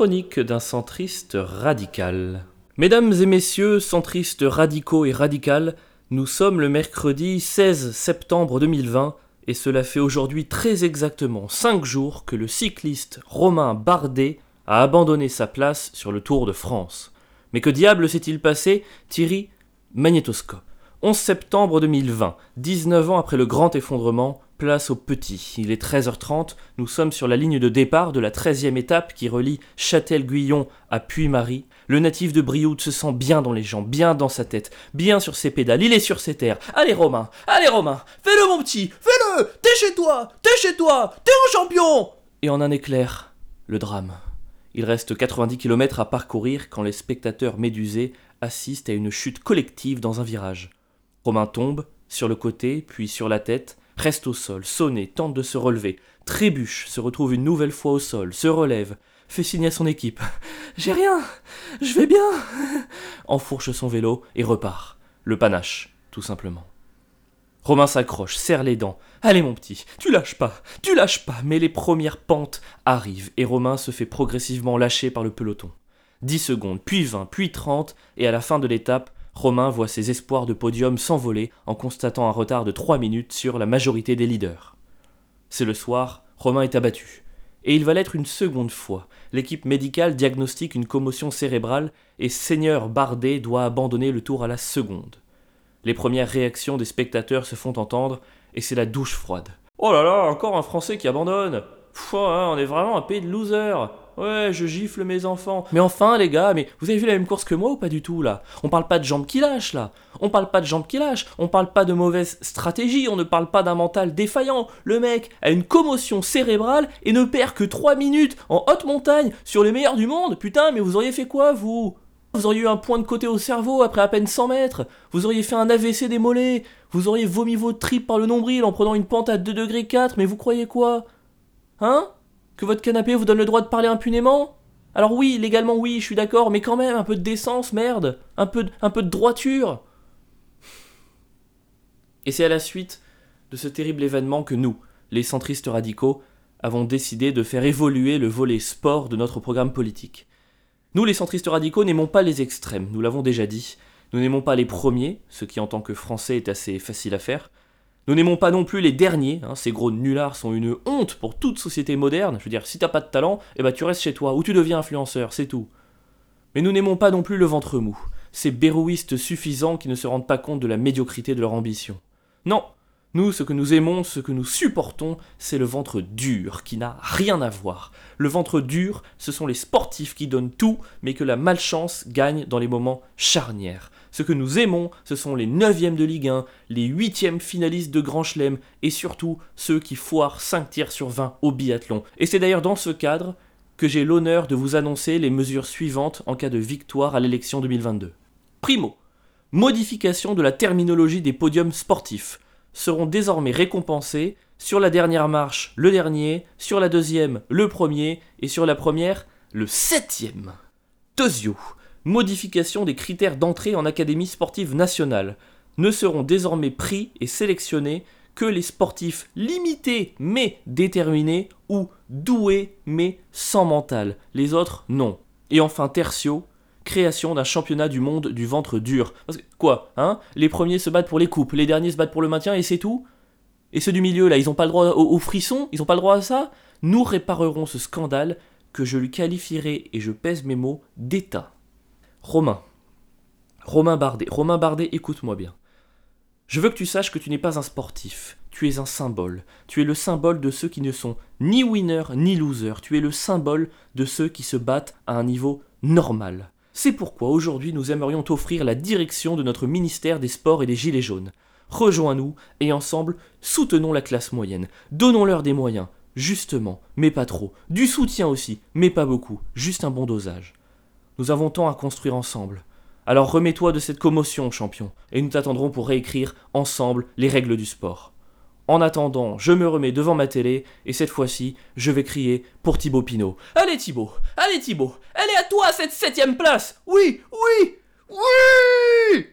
chronique d'un centriste radical. Mesdames et messieurs, centristes radicaux et radicales, nous sommes le mercredi 16 septembre 2020 et cela fait aujourd'hui très exactement 5 jours que le cycliste Romain Bardet a abandonné sa place sur le Tour de France. Mais que diable s'est-il passé? Thierry Magnétoscope. 11 septembre 2020, 19 ans après le grand effondrement, place au petit. Il est 13h30, nous sommes sur la ligne de départ de la 13e étape qui relie Châtel-Guyon à Puy-Marie. Le natif de Brioude se sent bien dans les jambes, bien dans sa tête, bien sur ses pédales, il est sur ses terres. Allez Romain, allez Romain, fais-le mon petit, fais-le T'es chez toi, t'es chez toi, t'es un champion Et en un éclair, le drame. Il reste 90 km à parcourir quand les spectateurs médusés assistent à une chute collective dans un virage. Romain tombe, sur le côté, puis sur la tête, reste au sol, sonne, tente de se relever, trébuche, se retrouve une nouvelle fois au sol, se relève, fait signe à son équipe. J'ai rien, je vais bien. Enfourche son vélo et repart. Le panache, tout simplement. Romain s'accroche, serre les dents. Allez mon petit, tu lâches pas, tu lâches pas, mais les premières pentes arrivent et Romain se fait progressivement lâcher par le peloton. Dix secondes, puis vingt, puis trente, et à la fin de l'étape, Romain voit ses espoirs de podium s'envoler en constatant un retard de 3 minutes sur la majorité des leaders. C'est le soir, Romain est abattu. Et il va l'être une seconde fois. L'équipe médicale diagnostique une commotion cérébrale et Seigneur Bardet doit abandonner le tour à la seconde. Les premières réactions des spectateurs se font entendre et c'est la douche froide. Oh là là, encore un Français qui abandonne Pfff, hein, on est vraiment un pays de losers Ouais, je gifle mes enfants. Mais enfin, les gars, mais vous avez vu la même course que moi ou pas du tout, là? On parle pas de jambes qui lâchent, là. On parle pas de jambes qui lâchent. On parle pas de mauvaise stratégie. On ne parle pas d'un mental défaillant. Le mec a une commotion cérébrale et ne perd que 3 minutes en haute montagne sur les meilleurs du monde. Putain, mais vous auriez fait quoi, vous? Vous auriez eu un point de côté au cerveau après à peine 100 mètres. Vous auriez fait un AVC des mollets. Vous auriez vomi vos tripes par le nombril en prenant une pente à 2 degrés 4. Mais vous croyez quoi? Hein? Que votre canapé vous donne le droit de parler impunément? Alors oui, légalement oui, je suis d'accord, mais quand même, un peu de décence, merde Un peu de, un peu de droiture Et c'est à la suite de ce terrible événement que nous, les centristes radicaux, avons décidé de faire évoluer le volet sport de notre programme politique. Nous, les centristes radicaux, n'aimons pas les extrêmes, nous l'avons déjà dit. Nous n'aimons pas les premiers, ce qui en tant que français est assez facile à faire. Nous n'aimons pas non plus les derniers, hein, ces gros nullards sont une honte pour toute société moderne. Je veux dire, si t'as pas de talent, eh ben tu restes chez toi, ou tu deviens influenceur, c'est tout. Mais nous n'aimons pas non plus le ventre mou, ces bérouistes suffisants qui ne se rendent pas compte de la médiocrité de leur ambition. Non, nous, ce que nous aimons, ce que nous supportons, c'est le ventre dur, qui n'a rien à voir. Le ventre dur, ce sont les sportifs qui donnent tout, mais que la malchance gagne dans les moments charnières. Ce que nous aimons, ce sont les 9e de Ligue 1, les 8e finalistes de Grand Chelem, et surtout ceux qui foirent 5 tiers sur 20 au biathlon. Et c'est d'ailleurs dans ce cadre que j'ai l'honneur de vous annoncer les mesures suivantes en cas de victoire à l'élection 2022. Primo, modification de la terminologie des podiums sportifs seront désormais récompensés sur la dernière marche le dernier, sur la deuxième le premier et sur la première le septième. Tozio, modification des critères d'entrée en académie sportive nationale, ne seront désormais pris et sélectionnés que les sportifs limités mais déterminés ou doués mais sans mental. Les autres, non. Et enfin, tertio, création d'un championnat du monde du ventre dur. Parce que, quoi, hein? Les premiers se battent pour les coupes, les derniers se battent pour le maintien et c'est tout? Et ceux du milieu, là, ils n'ont pas le droit aux frissons Ils n'ont pas le droit à ça? Nous réparerons ce scandale que je lui qualifierai, et je pèse mes mots, d'État. Romain. Romain Bardet. Romain Bardet, écoute-moi bien. Je veux que tu saches que tu n'es pas un sportif. Tu es un symbole. Tu es le symbole de ceux qui ne sont ni winners ni losers. Tu es le symbole de ceux qui se battent à un niveau normal. C'est pourquoi aujourd'hui nous aimerions t'offrir la direction de notre ministère des Sports et des Gilets jaunes. Rejoins-nous et ensemble soutenons la classe moyenne. Donnons-leur des moyens, justement, mais pas trop. Du soutien aussi, mais pas beaucoup. Juste un bon dosage. Nous avons tant à construire ensemble. Alors remets-toi de cette commotion, champion, et nous t'attendrons pour réécrire ensemble les règles du sport. En attendant, je me remets devant ma télé, et cette fois-ci, je vais crier pour Thibaut Pinot. Allez Thibaut. Allez Thibaut. Elle est à toi cette septième place. Oui Oui Oui